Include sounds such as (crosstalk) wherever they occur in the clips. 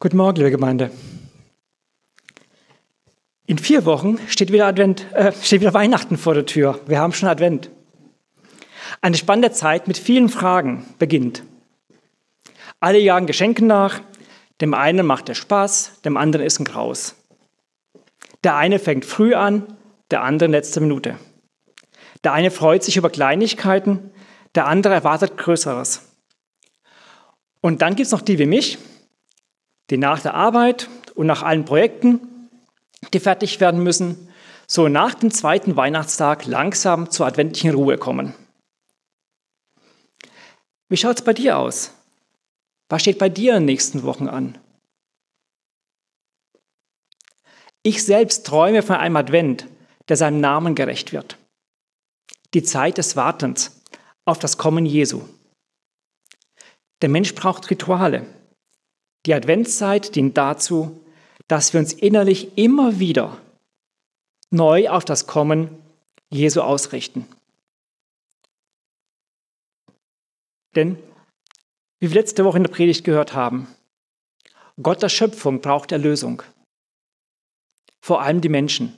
Guten Morgen, liebe Gemeinde. In vier Wochen steht wieder, Advent, äh, steht wieder Weihnachten vor der Tür. Wir haben schon Advent. Eine spannende Zeit mit vielen Fragen beginnt. Alle jagen Geschenken nach. Dem einen macht der Spaß, dem anderen ist ein Graus. Der eine fängt früh an, der andere in letzter Minute. Der eine freut sich über Kleinigkeiten, der andere erwartet Größeres. Und dann gibt es noch die wie mich, die nach der Arbeit und nach allen Projekten, die fertig werden müssen, so nach dem zweiten Weihnachtstag langsam zur adventlichen Ruhe kommen. Wie schaut es bei dir aus? Was steht bei dir in den nächsten Wochen an? Ich selbst träume von einem Advent, der seinem Namen gerecht wird. Die Zeit des Wartens auf das Kommen Jesu. Der Mensch braucht Rituale. Die Adventszeit dient dazu, dass wir uns innerlich immer wieder neu auf das Kommen Jesu ausrichten. Denn, wie wir letzte Woche in der Predigt gehört haben, Gott der Schöpfung braucht Erlösung. Vor allem die Menschen.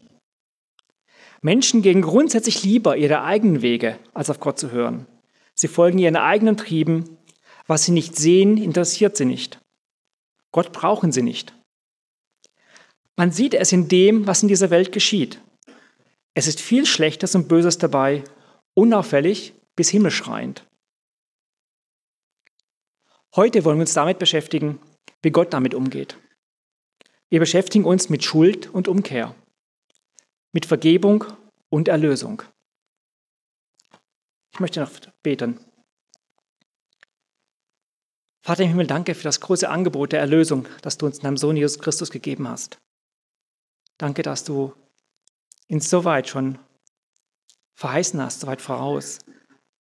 Menschen gehen grundsätzlich lieber ihre eigenen Wege, als auf Gott zu hören. Sie folgen ihren eigenen Trieben. Was sie nicht sehen, interessiert sie nicht. Gott brauchen sie nicht. Man sieht es in dem, was in dieser Welt geschieht. Es ist viel Schlechtes und Böses dabei, unauffällig bis himmelschreiend. Heute wollen wir uns damit beschäftigen, wie Gott damit umgeht. Wir beschäftigen uns mit Schuld und Umkehr, mit Vergebung und Erlösung. Ich möchte noch beten. Vater im Himmel, danke für das große Angebot der Erlösung, das du uns in deinem Sohn Jesus Christus gegeben hast. Danke, dass du uns so weit schon verheißen hast, so weit voraus.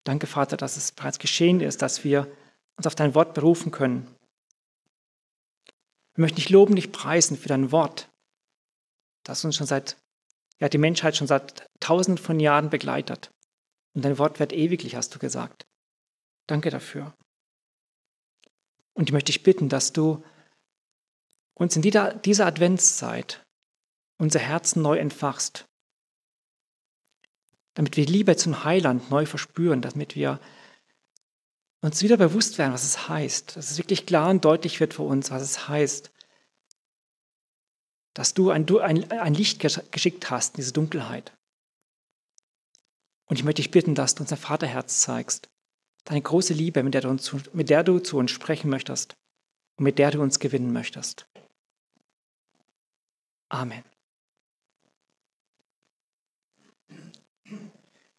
Danke, Vater, dass es bereits geschehen ist, dass wir uns auf dein Wort berufen können. Wir möchten dich loben, dich preisen für dein Wort, das uns schon seit, ja, die Menschheit schon seit tausenden von Jahren begleitet. Und dein Wort wird ewiglich, hast du gesagt. Danke dafür. Und ich möchte dich bitten, dass du uns in dieser Adventszeit unser Herzen neu entfachst, damit wir Liebe zum Heiland neu verspüren, damit wir uns wieder bewusst werden, was es heißt, dass es wirklich klar und deutlich wird für uns, was es heißt, dass du ein, ein, Licht geschickt hast in diese Dunkelheit. Und ich möchte dich bitten, dass du unser Vaterherz zeigst, deine große Liebe, mit der, du uns, mit der du zu uns sprechen möchtest und mit der du uns gewinnen möchtest. Amen.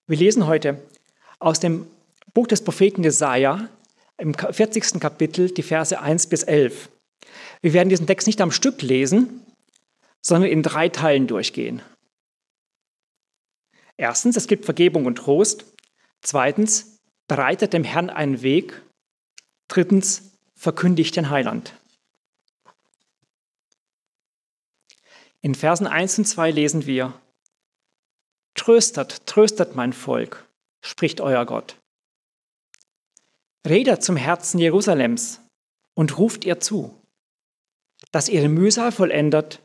Wir lesen heute aus dem Buch des Propheten Jesaja im 40. Kapitel die Verse 1 bis 11. Wir werden diesen Text nicht am Stück lesen, sondern in drei Teilen durchgehen. Erstens, es gibt Vergebung und Trost. Zweitens, bereitet dem Herrn einen Weg. Drittens, verkündigt den Heiland. In Versen 1 und 2 lesen wir, Tröstet, tröstet mein Volk, spricht euer Gott. Redet zum Herzen Jerusalems und ruft ihr zu, dass ihre Mühsal vollendet,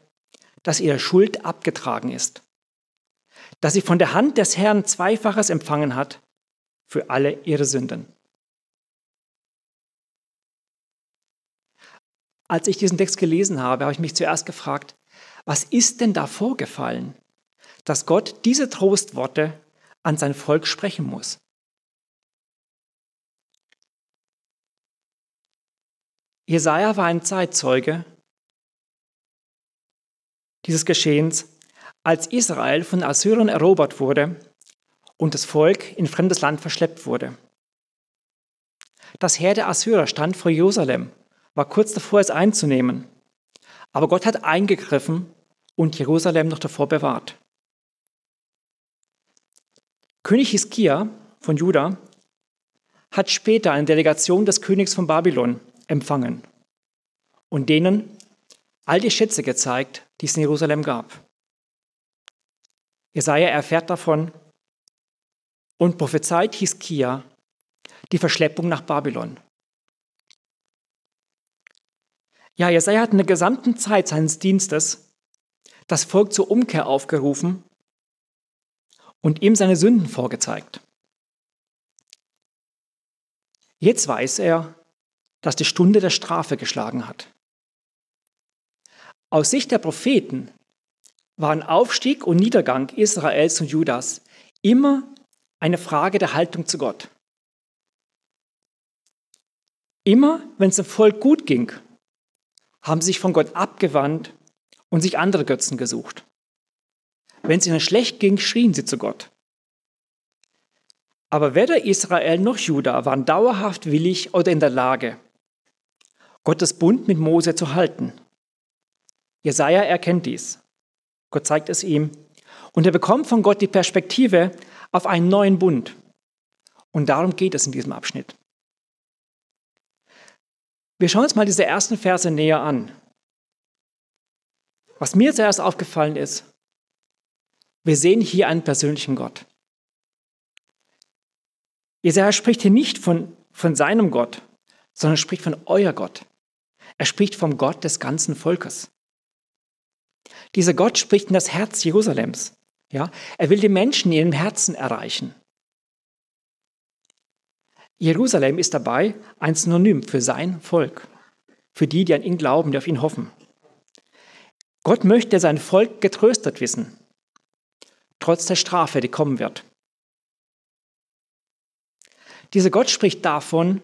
dass ihre Schuld abgetragen ist, dass sie von der Hand des Herrn Zweifaches empfangen hat für alle ihre Sünden. Als ich diesen Text gelesen habe, habe ich mich zuerst gefragt, was ist denn da vorgefallen, dass Gott diese Trostworte an sein Volk sprechen muss? Jesaja war ein Zeitzeuge dieses Geschehens, als Israel von Assyrern erobert wurde und das Volk in fremdes Land verschleppt wurde. Das Heer der Assyrer stand vor Jerusalem, war kurz davor, es einzunehmen. Aber Gott hat eingegriffen und Jerusalem noch davor bewahrt. König Hiskia von Juda hat später eine Delegation des Königs von Babylon empfangen und denen all die Schätze gezeigt, die es in Jerusalem gab. Jesaja erfährt davon und prophezeit Hiskia die Verschleppung nach Babylon. Ja, Jesaja hat in der gesamten Zeit seines Dienstes das Volk zur Umkehr aufgerufen und ihm seine Sünden vorgezeigt. Jetzt weiß er, dass die Stunde der Strafe geschlagen hat. Aus Sicht der Propheten waren Aufstieg und Niedergang Israels und Judas immer eine Frage der Haltung zu Gott. Immer, wenn es dem Volk gut ging, haben sie sich von Gott abgewandt und sich andere Götzen gesucht. Wenn es ihnen schlecht ging, schrien sie zu Gott. Aber weder Israel noch Juda waren dauerhaft willig oder in der Lage, Gottes Bund mit Mose zu halten. Jesaja erkennt dies. Gott zeigt es ihm. Und er bekommt von Gott die Perspektive auf einen neuen Bund. Und darum geht es in diesem Abschnitt. Wir schauen uns mal diese ersten Verse näher an. Was mir zuerst aufgefallen ist, wir sehen hier einen persönlichen Gott. Jesaja spricht hier nicht von, von seinem Gott, sondern spricht von euer Gott. Er spricht vom Gott des ganzen Volkes. Dieser Gott spricht in das Herz Jerusalems. Ja, er will die Menschen in ihrem Herzen erreichen. Jerusalem ist dabei ein Synonym für sein Volk, für die, die an ihn glauben, die auf ihn hoffen. Gott möchte sein Volk getröstet wissen, trotz der Strafe, die kommen wird. Dieser Gott spricht davon,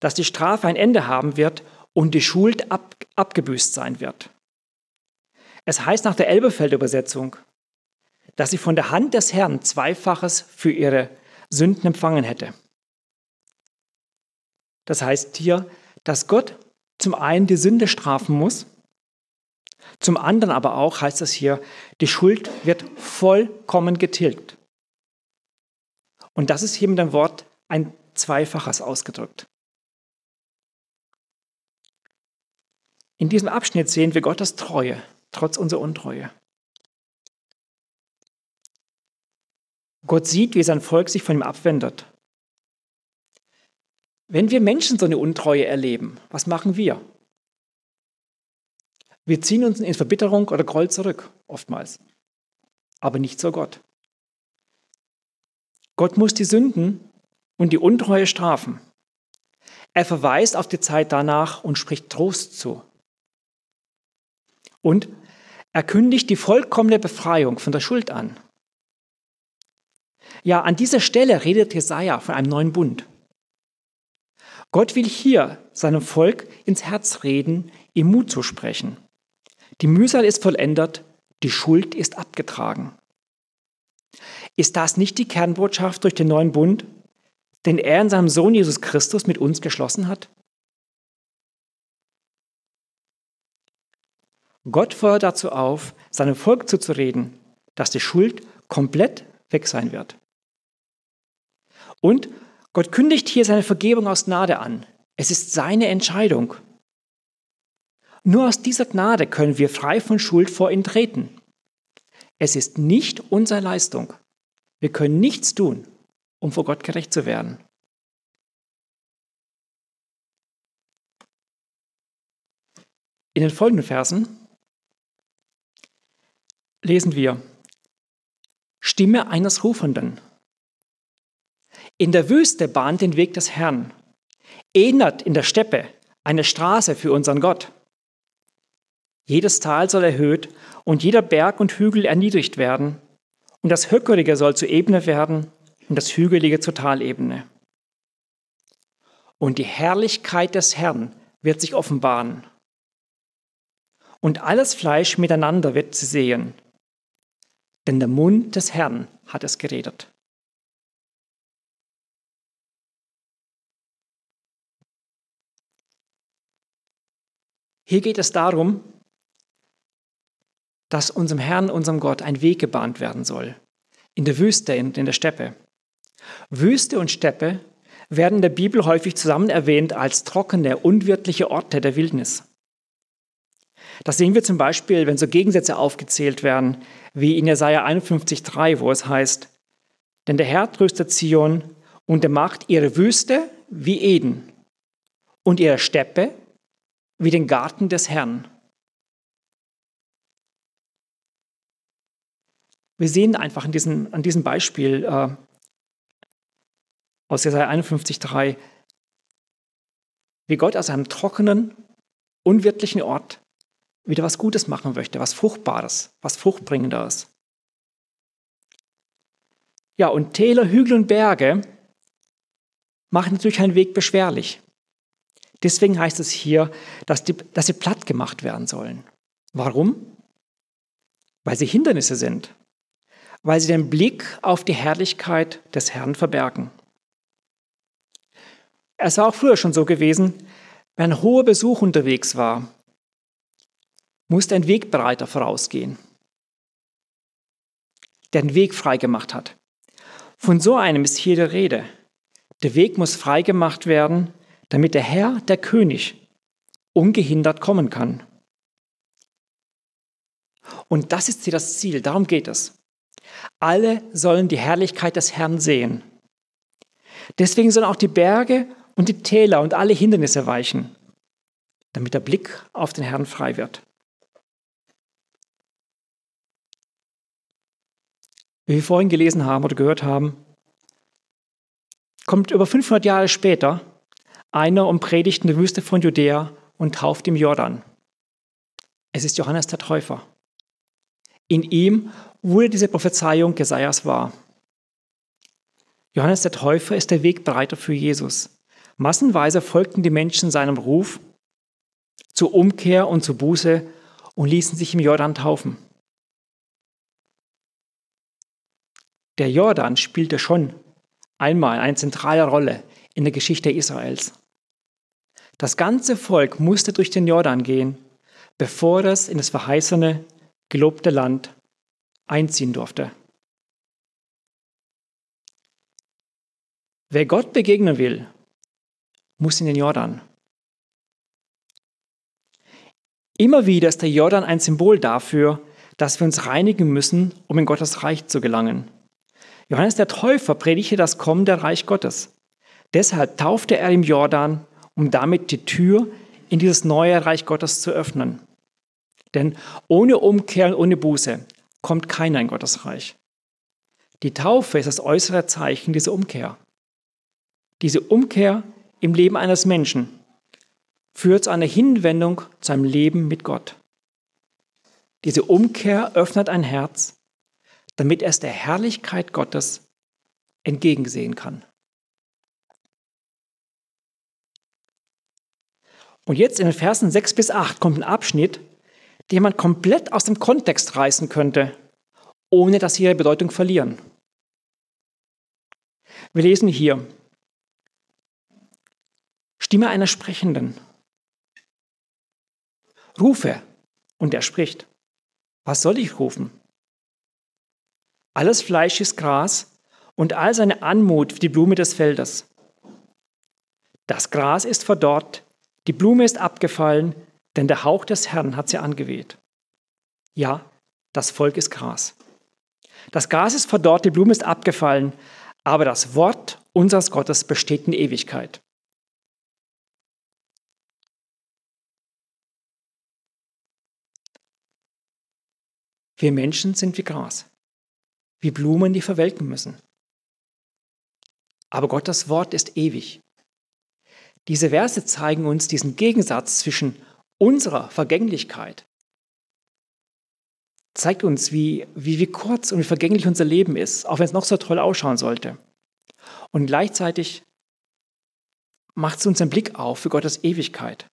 dass die Strafe ein Ende haben wird und die Schuld ab, abgebüßt sein wird. Es heißt nach der Elbefelder Übersetzung, dass sie von der Hand des Herrn Zweifaches für ihre Sünden empfangen hätte. Das heißt hier, dass Gott zum einen die Sünde strafen muss, zum anderen aber auch heißt es hier, die Schuld wird vollkommen getilgt. Und das ist hier mit dem Wort ein Zweifaches ausgedrückt. In diesem Abschnitt sehen wir Gottes Treue, trotz unserer Untreue. Gott sieht, wie sein Volk sich von ihm abwendet. Wenn wir Menschen so eine Untreue erleben, was machen wir? Wir ziehen uns in Verbitterung oder Groll zurück, oftmals. Aber nicht so Gott. Gott muss die Sünden und die Untreue strafen. Er verweist auf die Zeit danach und spricht Trost zu. Und er kündigt die vollkommene Befreiung von der Schuld an. Ja, an dieser Stelle redet Jesaja von einem neuen Bund. Gott will hier seinem Volk ins Herz reden, ihm Mut zu sprechen. Die Mühsal ist vollendet, die Schuld ist abgetragen. Ist das nicht die Kernbotschaft durch den neuen Bund, den er in seinem Sohn Jesus Christus mit uns geschlossen hat? Gott fordert dazu auf, seinem Volk zuzureden, dass die Schuld komplett weg sein wird. Und Gott kündigt hier seine Vergebung aus Gnade an. Es ist seine Entscheidung. Nur aus dieser Gnade können wir frei von Schuld vor ihn treten. Es ist nicht unsere Leistung. Wir können nichts tun, um vor Gott gerecht zu werden. In den folgenden Versen lesen wir Stimme eines Rufenden. In der Wüste bahnt den Weg des Herrn, ändert in der Steppe eine Straße für unseren Gott. Jedes Tal soll erhöht und jeder Berg und Hügel erniedrigt werden, und das Höckerige soll zur Ebene werden und das Hügelige zur Talebene. Und die Herrlichkeit des Herrn wird sich offenbaren. Und alles Fleisch miteinander wird sie sehen, denn der Mund des Herrn hat es geredet. Hier geht es darum, dass unserem Herrn, unserem Gott ein Weg gebahnt werden soll. In der Wüste, in, in der Steppe. Wüste und Steppe werden in der Bibel häufig zusammen erwähnt als trockene, unwirtliche Orte der Wildnis. Das sehen wir zum Beispiel, wenn so Gegensätze aufgezählt werden, wie in Jesaja 51,3, wo es heißt: Denn der Herr tröstet Zion und er macht ihre Wüste wie Eden und ihre Steppe wie den Garten des Herrn. Wir sehen einfach in diesem, an diesem Beispiel äh, aus Jesaja 51,3, wie Gott aus einem trockenen, unwirtlichen Ort wieder was Gutes machen möchte, was Fruchtbares, was Fruchtbringendes. Ja, und Täler, Hügel und Berge machen natürlich einen Weg beschwerlich. Deswegen heißt es hier, dass, die, dass sie platt gemacht werden sollen. Warum? Weil sie Hindernisse sind, weil sie den Blick auf die Herrlichkeit des Herrn verbergen. Es war auch früher schon so gewesen, wenn hoher Besuch unterwegs war, musste ein Wegbereiter vorausgehen, der den Weg freigemacht hat. Von so einem ist hier die Rede. Der Weg muss freigemacht werden, damit der Herr, der König, ungehindert kommen kann. Und das ist hier das Ziel, darum geht es. Alle sollen die Herrlichkeit des Herrn sehen. Deswegen sollen auch die Berge und die Täler und alle Hindernisse weichen, damit der Blick auf den Herrn frei wird. Wie wir vorhin gelesen haben oder gehört haben, kommt über 500 Jahre später einer und predigt in der Wüste von Judäa und tauft im Jordan. Es ist Johannes der Täufer. In ihm wurde diese Prophezeiung Jesajas wahr. Johannes der Täufer ist der Wegbereiter für Jesus. Massenweise folgten die Menschen seinem Ruf zur Umkehr und zur Buße und ließen sich im Jordan taufen. Der Jordan spielte schon einmal eine zentrale Rolle in der Geschichte Israels. Das ganze Volk musste durch den Jordan gehen, bevor es in das verheißene, gelobte Land einziehen durfte. Wer Gott begegnen will, muss in den Jordan. Immer wieder ist der Jordan ein Symbol dafür, dass wir uns reinigen müssen, um in Gottes Reich zu gelangen. Johannes der Täufer predigte das Kommen der Reich Gottes. Deshalb taufte er im Jordan, um damit die Tür in dieses neue Reich Gottes zu öffnen. Denn ohne Umkehr und ohne Buße kommt keiner in Gottes Reich. Die Taufe ist das äußere Zeichen dieser Umkehr. Diese Umkehr im Leben eines Menschen führt zu einer Hinwendung zu einem Leben mit Gott. Diese Umkehr öffnet ein Herz, damit es der Herrlichkeit Gottes entgegensehen kann. Und jetzt in den Versen 6 bis 8 kommt ein Abschnitt, den man komplett aus dem Kontext reißen könnte, ohne dass sie ihre Bedeutung verlieren. Wir lesen hier, Stimme einer Sprechenden. Rufe, und er spricht. Was soll ich rufen? Alles Fleisch ist Gras und all seine Anmut die Blume des Feldes. Das Gras ist verdorrt, die Blume ist abgefallen, denn der Hauch des Herrn hat sie angeweht. Ja, das Volk ist Gras. Das Gras ist verdorrt, die Blume ist abgefallen, aber das Wort unseres Gottes besteht in Ewigkeit. Wir Menschen sind wie Gras, wie Blumen, die verwelken müssen. Aber Gottes Wort ist ewig. Diese Verse zeigen uns diesen Gegensatz zwischen unserer Vergänglichkeit, zeigt uns, wie, wie, wie kurz und wie vergänglich unser Leben ist, auch wenn es noch so toll ausschauen sollte. Und gleichzeitig macht es uns einen Blick auf für Gottes Ewigkeit,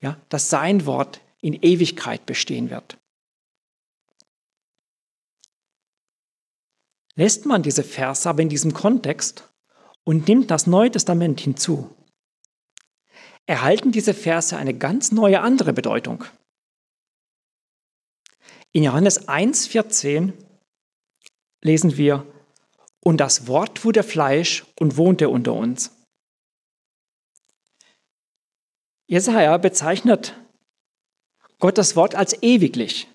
ja, dass sein Wort in Ewigkeit bestehen wird. Lässt man diese Verse aber in diesem Kontext und nimmt das Neue Testament hinzu, erhalten diese Verse eine ganz neue andere Bedeutung. In Johannes 1,14 lesen wir, und das Wort wurde Fleisch und wohnte unter uns. Jesaja bezeichnet Gottes Wort als ewiglich.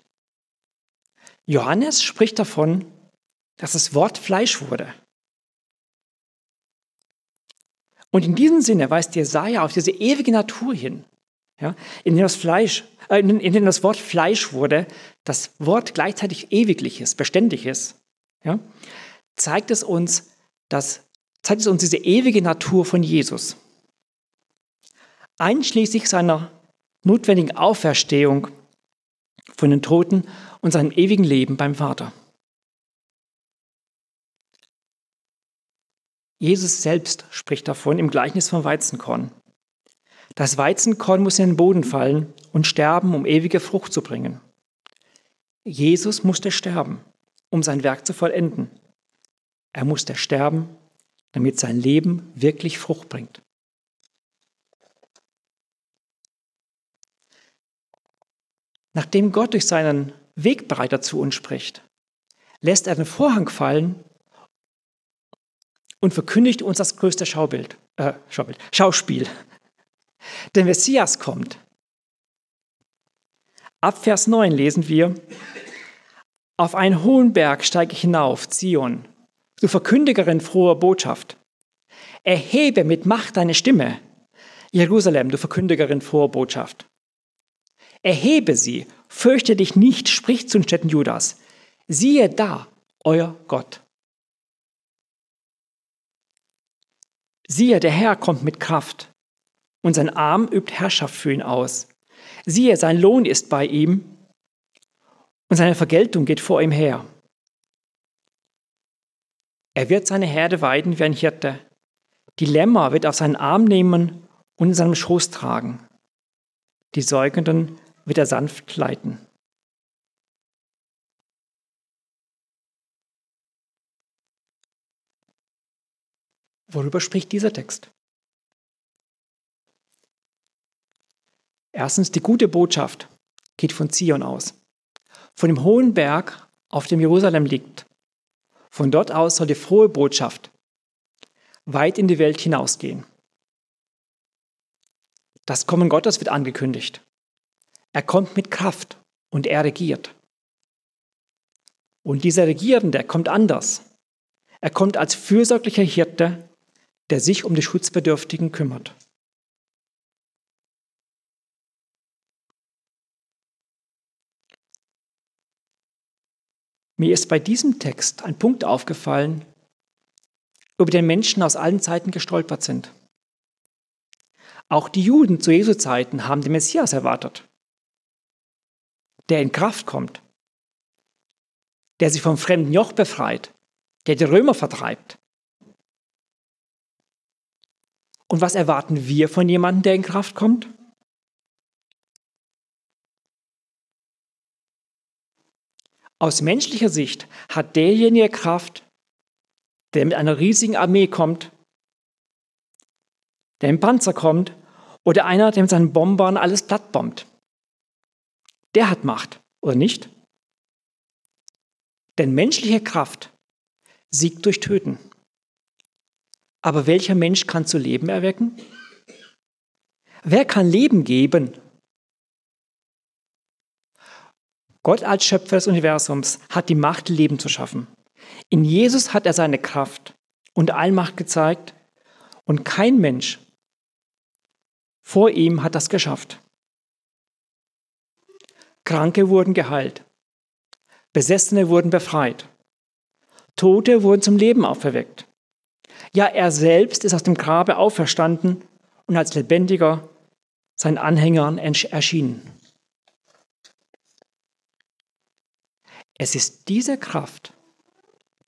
Johannes spricht davon, dass das Wort Fleisch wurde. Und in diesem Sinne weist Jesaja auf diese ewige Natur hin, ja, in dem das Fleisch, äh, in dem das Wort Fleisch wurde, das Wort gleichzeitig ewigliches, beständiges, ja, zeigt es uns, dass, zeigt es uns diese ewige Natur von Jesus. Einschließlich seiner notwendigen Auferstehung von den Toten und seinem ewigen Leben beim Vater. Jesus selbst spricht davon im Gleichnis vom Weizenkorn. Das Weizenkorn muss in den Boden fallen und sterben, um ewige Frucht zu bringen. Jesus musste sterben, um sein Werk zu vollenden. Er musste sterben, damit sein Leben wirklich Frucht bringt. Nachdem Gott durch seinen Wegbereiter zu uns spricht, lässt er den Vorhang fallen und verkündigt uns das größte Schaubild, äh, Schaubild, Schauspiel. (laughs) Der Messias kommt. Ab Vers 9 lesen wir, auf einen hohen Berg steige ich hinauf, Zion, du Verkündigerin froher Botschaft. Erhebe mit Macht deine Stimme, Jerusalem, du Verkündigerin froher Botschaft. Erhebe sie, fürchte dich nicht, spricht zu den Städten Judas. Siehe da, euer Gott. Siehe, der Herr kommt mit Kraft und sein Arm übt Herrschaft für ihn aus. Siehe, sein Lohn ist bei ihm und seine Vergeltung geht vor ihm her. Er wird seine Herde weiden wie ein Hirte. Die Lämmer wird auf seinen Arm nehmen und in seinem Schoß tragen. Die Säugenden wird er sanft leiten. Worüber spricht dieser Text? Erstens, die gute Botschaft geht von Zion aus. Von dem hohen Berg, auf dem Jerusalem liegt. Von dort aus soll die frohe Botschaft weit in die Welt hinausgehen. Das Kommen Gottes wird angekündigt. Er kommt mit Kraft und er regiert. Und dieser Regierende kommt anders. Er kommt als fürsorglicher Hirte, der sich um die Schutzbedürftigen kümmert. Mir ist bei diesem Text ein Punkt aufgefallen, über den Menschen aus allen Zeiten gestolpert sind. Auch die Juden zu Jesu Zeiten haben den Messias erwartet, der in Kraft kommt, der sie vom fremden Joch befreit, der die Römer vertreibt. Und was erwarten wir von jemandem, der in Kraft kommt? Aus menschlicher Sicht hat derjenige Kraft, der mit einer riesigen Armee kommt, der im Panzer kommt oder einer, der mit seinen Bombern alles plattbombt. Der hat Macht, oder nicht? Denn menschliche Kraft siegt durch Töten. Aber welcher Mensch kann zu Leben erwecken? Wer kann Leben geben Gott als Schöpfer des Universums hat die Macht, Leben zu schaffen. In Jesus hat er seine Kraft und Allmacht gezeigt und kein Mensch vor ihm hat das geschafft. Kranke wurden geheilt, Besessene wurden befreit, Tote wurden zum Leben auferweckt. Ja, er selbst ist aus dem Grabe auferstanden und als Lebendiger seinen Anhängern erschienen. Es ist diese Kraft,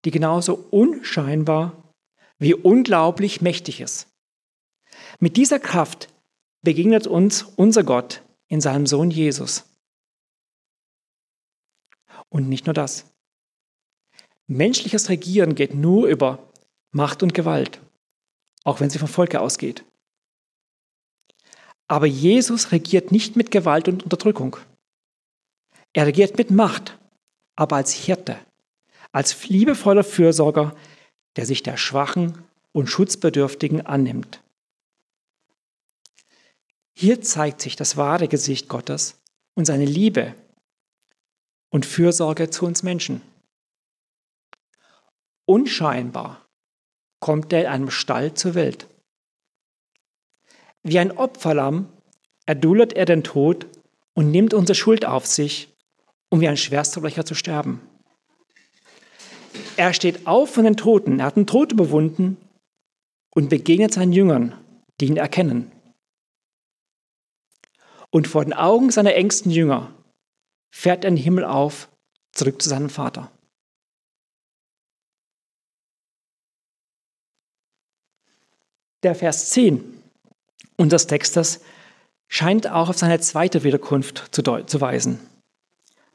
die genauso unscheinbar wie unglaublich mächtig ist. Mit dieser Kraft begegnet uns unser Gott in seinem Sohn Jesus. Und nicht nur das. Menschliches Regieren geht nur über Macht und Gewalt, auch wenn sie vom Volke ausgeht. Aber Jesus regiert nicht mit Gewalt und Unterdrückung. Er regiert mit Macht aber als Hirte, als liebevoller Fürsorger, der sich der Schwachen und Schutzbedürftigen annimmt. Hier zeigt sich das wahre Gesicht Gottes und seine Liebe und Fürsorge zu uns Menschen. Unscheinbar kommt er in einem Stall zur Welt. Wie ein Opferlamm erduldet er den Tod und nimmt unsere Schuld auf sich, um wie ein Schwerstverbrecher zu sterben. Er steht auf von den Toten, er hat den Tod überwunden und begegnet seinen Jüngern, die ihn erkennen. Und vor den Augen seiner engsten Jünger fährt er in den Himmel auf, zurück zu seinem Vater. Der Vers 10 unseres Textes scheint auch auf seine zweite Wiederkunft zu, zu weisen.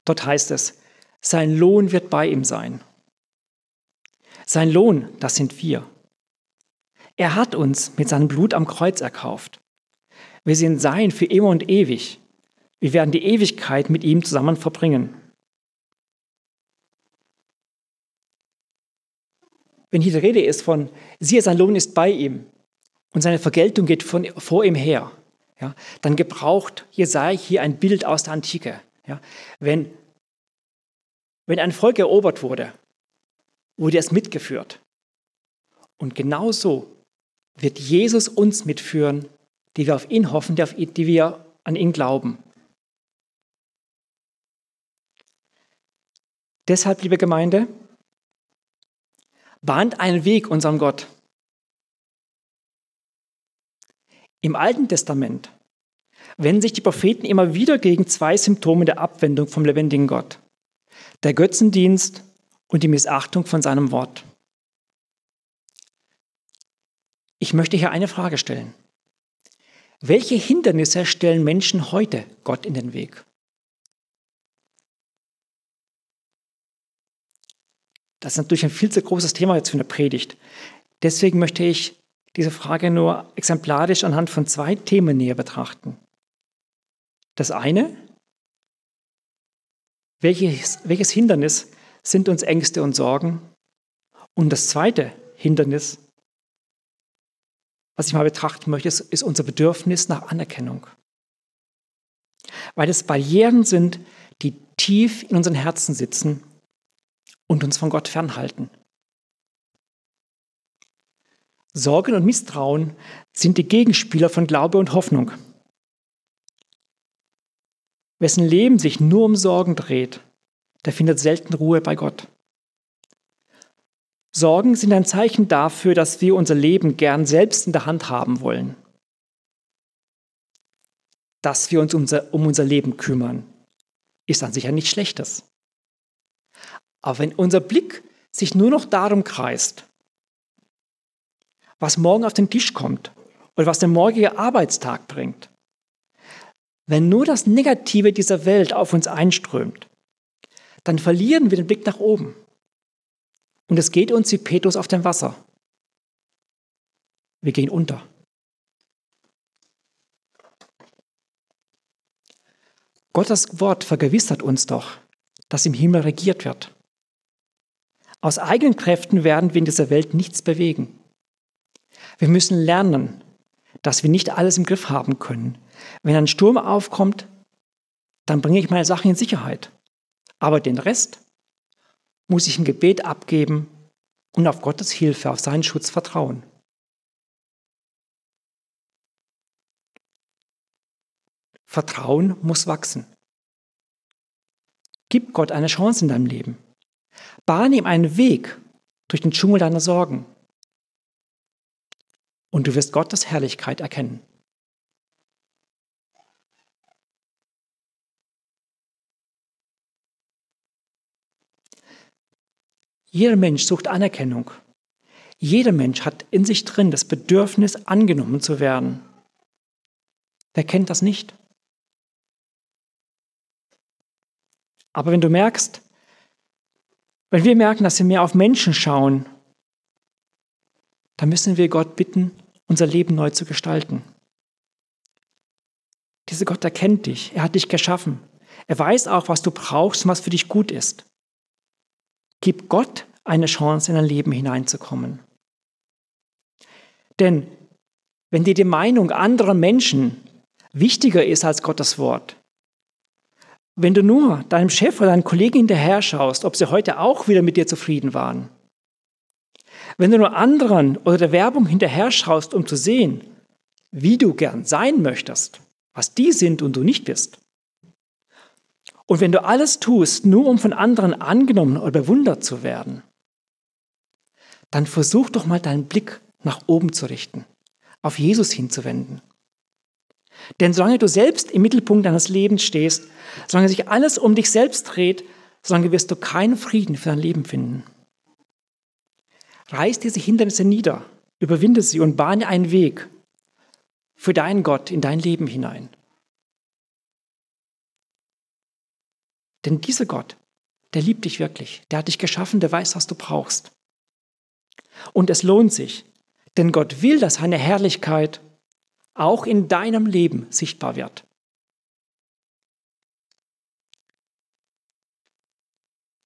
Dort heißt es, sein Lohn wird bei ihm sein. Sein Lohn, das sind wir. Er hat uns mit seinem Blut am Kreuz erkauft. Wir sind sein für immer und ewig. Wir werden die Ewigkeit mit ihm zusammen verbringen. Wenn hier die Rede ist von, siehe, sein Lohn ist bei ihm, und seine Vergeltung geht von, vor ihm her, ja, dann gebraucht Jesaja hier ein Bild aus der Antike. Ja. Wenn, wenn ein Volk erobert wurde, wurde es mitgeführt. Und genauso wird Jesus uns mitführen, die wir auf ihn hoffen, die, wir an ihn glauben. Deshalb, liebe Gemeinde, bahnt einen Weg unserem Gott. Im Alten Testament wenden sich die Propheten immer wieder gegen zwei Symptome der Abwendung vom lebendigen Gott. Der Götzendienst und die Missachtung von seinem Wort. Ich möchte hier eine Frage stellen. Welche Hindernisse stellen Menschen heute Gott in den Weg? Das ist natürlich ein viel zu großes Thema jetzt für eine Predigt. Deswegen möchte ich diese Frage nur exemplarisch anhand von zwei Themen näher betrachten. Das eine, welches, welches Hindernis sind uns Ängste und Sorgen? Und das zweite Hindernis, was ich mal betrachten möchte, ist, ist unser Bedürfnis nach Anerkennung. Weil es Barrieren sind, die tief in unseren Herzen sitzen und uns von Gott fernhalten. Sorgen und Misstrauen sind die Gegenspieler von Glaube und Hoffnung. Wessen Leben sich nur um Sorgen dreht, der findet selten Ruhe bei Gott. Sorgen sind ein Zeichen dafür, dass wir unser Leben gern selbst in der Hand haben wollen. Dass wir uns um unser Leben kümmern, ist an sich ja nichts Schlechtes. Aber wenn unser Blick sich nur noch darum kreist, was morgen auf den Tisch kommt oder was der morgige Arbeitstag bringt. Wenn nur das Negative dieser Welt auf uns einströmt, dann verlieren wir den Blick nach oben. Und es geht uns wie Petrus auf dem Wasser. Wir gehen unter. Gottes Wort vergewissert uns doch, dass im Himmel regiert wird. Aus eigenen Kräften werden wir in dieser Welt nichts bewegen. Wir müssen lernen, dass wir nicht alles im Griff haben können. Wenn ein Sturm aufkommt, dann bringe ich meine Sachen in Sicherheit. Aber den Rest muss ich im Gebet abgeben und auf Gottes Hilfe, auf seinen Schutz vertrauen. Vertrauen muss wachsen. Gib Gott eine Chance in deinem Leben. Bahne ihm einen Weg durch den Dschungel deiner Sorgen und du wirst Gottes Herrlichkeit erkennen. Jeder Mensch sucht Anerkennung. Jeder Mensch hat in sich drin das Bedürfnis, angenommen zu werden. Wer kennt das nicht? Aber wenn du merkst, wenn wir merken, dass wir mehr auf Menschen schauen, dann müssen wir Gott bitten, unser Leben neu zu gestalten. Dieser Gott erkennt dich, er hat dich geschaffen. Er weiß auch, was du brauchst und was für dich gut ist. Gib Gott eine Chance, in dein Leben hineinzukommen. Denn wenn dir die Meinung anderer Menschen wichtiger ist als Gottes Wort, wenn du nur deinem Chef oder deinen Kollegen hinterher schaust, ob sie heute auch wieder mit dir zufrieden waren, wenn du nur anderen oder der Werbung hinterher schaust, um zu sehen, wie du gern sein möchtest, was die sind und du nicht bist. Und wenn du alles tust, nur um von anderen angenommen oder bewundert zu werden, dann versuch doch mal deinen Blick nach oben zu richten, auf Jesus hinzuwenden. Denn solange du selbst im Mittelpunkt deines Lebens stehst, solange sich alles um dich selbst dreht, solange wirst du keinen Frieden für dein Leben finden. Reiß diese Hindernisse nieder, überwinde sie und bahne einen Weg für deinen Gott in dein Leben hinein. Denn dieser Gott, der liebt dich wirklich, der hat dich geschaffen, der weiß, was du brauchst. Und es lohnt sich, denn Gott will, dass seine Herrlichkeit auch in deinem Leben sichtbar wird.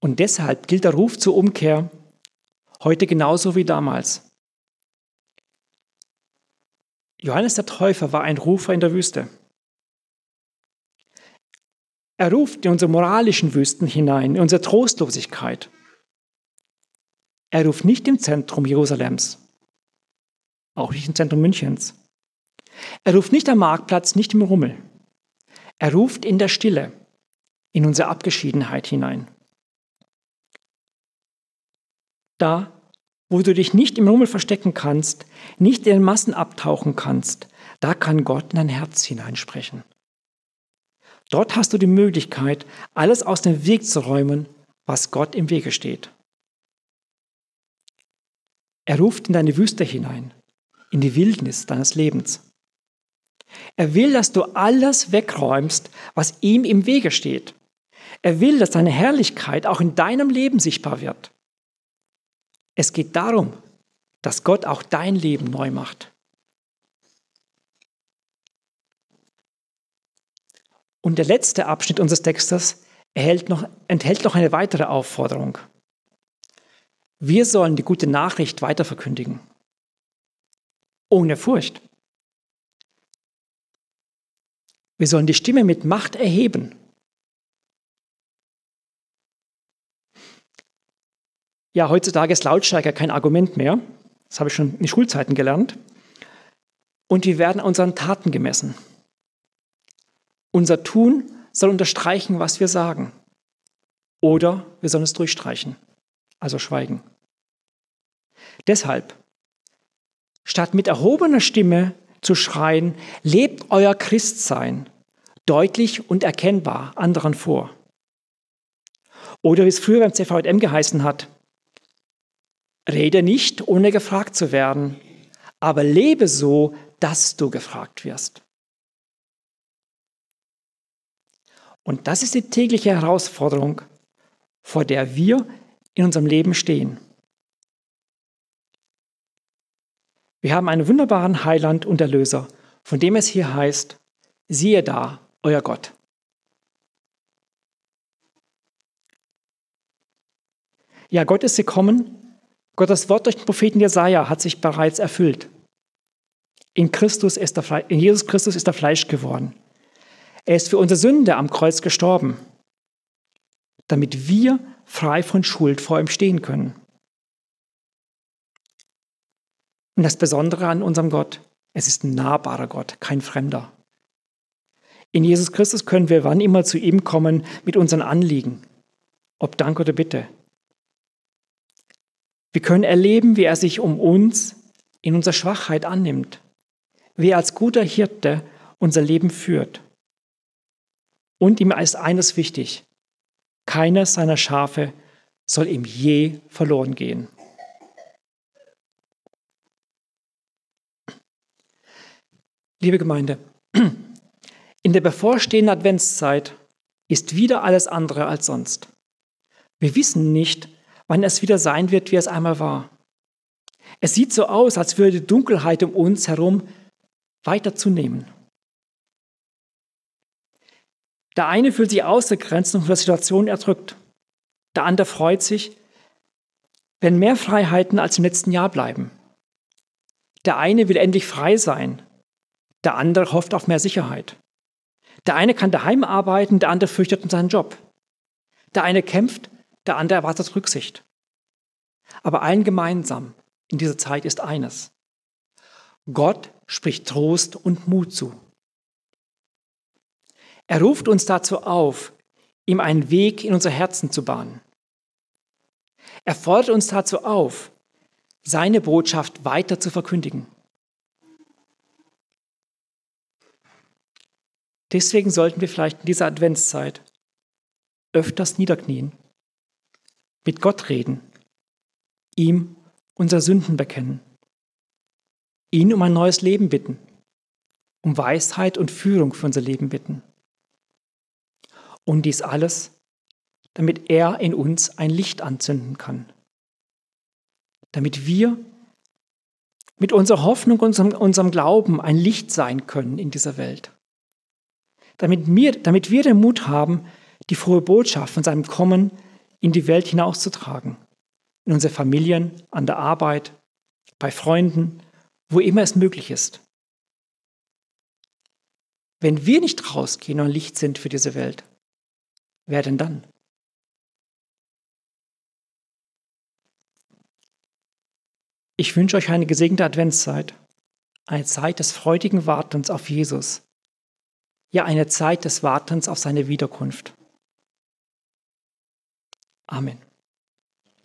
Und deshalb gilt der Ruf zur Umkehr heute genauso wie damals. Johannes der Täufer war ein Rufer in der Wüste. Er ruft in unsere moralischen Wüsten hinein, in unsere Trostlosigkeit. Er ruft nicht im Zentrum Jerusalems, auch nicht im Zentrum Münchens. Er ruft nicht am Marktplatz, nicht im Rummel. Er ruft in der Stille, in unsere Abgeschiedenheit hinein. Da, wo du dich nicht im Rummel verstecken kannst, nicht in den Massen abtauchen kannst, da kann Gott in dein Herz hineinsprechen. Dort hast du die Möglichkeit, alles aus dem Weg zu räumen, was Gott im Wege steht. Er ruft in deine Wüste hinein, in die Wildnis deines Lebens. Er will, dass du alles wegräumst, was ihm im Wege steht. Er will, dass seine Herrlichkeit auch in deinem Leben sichtbar wird. Es geht darum, dass Gott auch dein Leben neu macht. Und der letzte Abschnitt unseres Textes noch, enthält noch eine weitere Aufforderung. Wir sollen die gute Nachricht weiterverkündigen. Ohne Furcht. Wir sollen die Stimme mit Macht erheben. Ja, heutzutage ist Lautstärke kein Argument mehr. Das habe ich schon in Schulzeiten gelernt. Und wir werden unseren Taten gemessen. Unser Tun soll unterstreichen, was wir sagen. Oder wir sollen es durchstreichen, also schweigen. Deshalb, statt mit erhobener Stimme zu schreien, lebt euer Christsein deutlich und erkennbar anderen vor. Oder wie es früher beim CVM geheißen hat, rede nicht, ohne gefragt zu werden, aber lebe so, dass du gefragt wirst. Und das ist die tägliche Herausforderung, vor der wir in unserem Leben stehen. Wir haben einen wunderbaren Heiland und Erlöser, von dem es hier heißt, siehe da, euer Gott. Ja, Gott ist gekommen. Gottes Wort durch den Propheten Jesaja hat sich bereits erfüllt. In, Christus ist er, in Jesus Christus ist er Fleisch geworden. Er ist für unsere Sünde am Kreuz gestorben, damit wir frei von Schuld vor ihm stehen können. Und das Besondere an unserem Gott, es ist ein nahbarer Gott, kein Fremder. In Jesus Christus können wir wann immer zu ihm kommen mit unseren Anliegen, ob Dank oder Bitte. Wir können erleben, wie er sich um uns in unserer Schwachheit annimmt, wie er als guter Hirte unser Leben führt. Und ihm ist eines wichtig. Keines seiner Schafe soll ihm je verloren gehen. Liebe Gemeinde, in der bevorstehenden Adventszeit ist wieder alles andere als sonst. Wir wissen nicht, wann es wieder sein wird, wie es einmal war. Es sieht so aus, als würde die Dunkelheit um uns herum weiter zunehmen. Der eine fühlt sich ausgegrenzt und von der Situation erdrückt. Der andere freut sich, wenn mehr Freiheiten als im letzten Jahr bleiben. Der eine will endlich frei sein. Der andere hofft auf mehr Sicherheit. Der eine kann daheim arbeiten, der andere fürchtet um seinen Job. Der eine kämpft, der andere erwartet Rücksicht. Aber allen gemeinsam in dieser Zeit ist eines. Gott spricht Trost und Mut zu. Er ruft uns dazu auf, ihm einen Weg in unser Herzen zu bahnen. Er fordert uns dazu auf, seine Botschaft weiter zu verkündigen. Deswegen sollten wir vielleicht in dieser Adventszeit öfters niederknien, mit Gott reden, ihm unsere Sünden bekennen, ihn um ein neues Leben bitten, um Weisheit und Führung für unser Leben bitten. Und dies alles, damit er in uns ein Licht anzünden kann, damit wir mit unserer Hoffnung, unserem, unserem Glauben ein Licht sein können in dieser Welt. Damit wir, damit wir den Mut haben, die frohe Botschaft von seinem Kommen in die Welt hinauszutragen. In unsere Familien, an der Arbeit, bei Freunden, wo immer es möglich ist. Wenn wir nicht rausgehen und Licht sind für diese Welt, wer denn dann? Ich wünsche euch eine gesegnete Adventszeit, eine Zeit des freudigen Wartens auf Jesus, ja eine Zeit des Wartens auf seine Wiederkunft. Amen.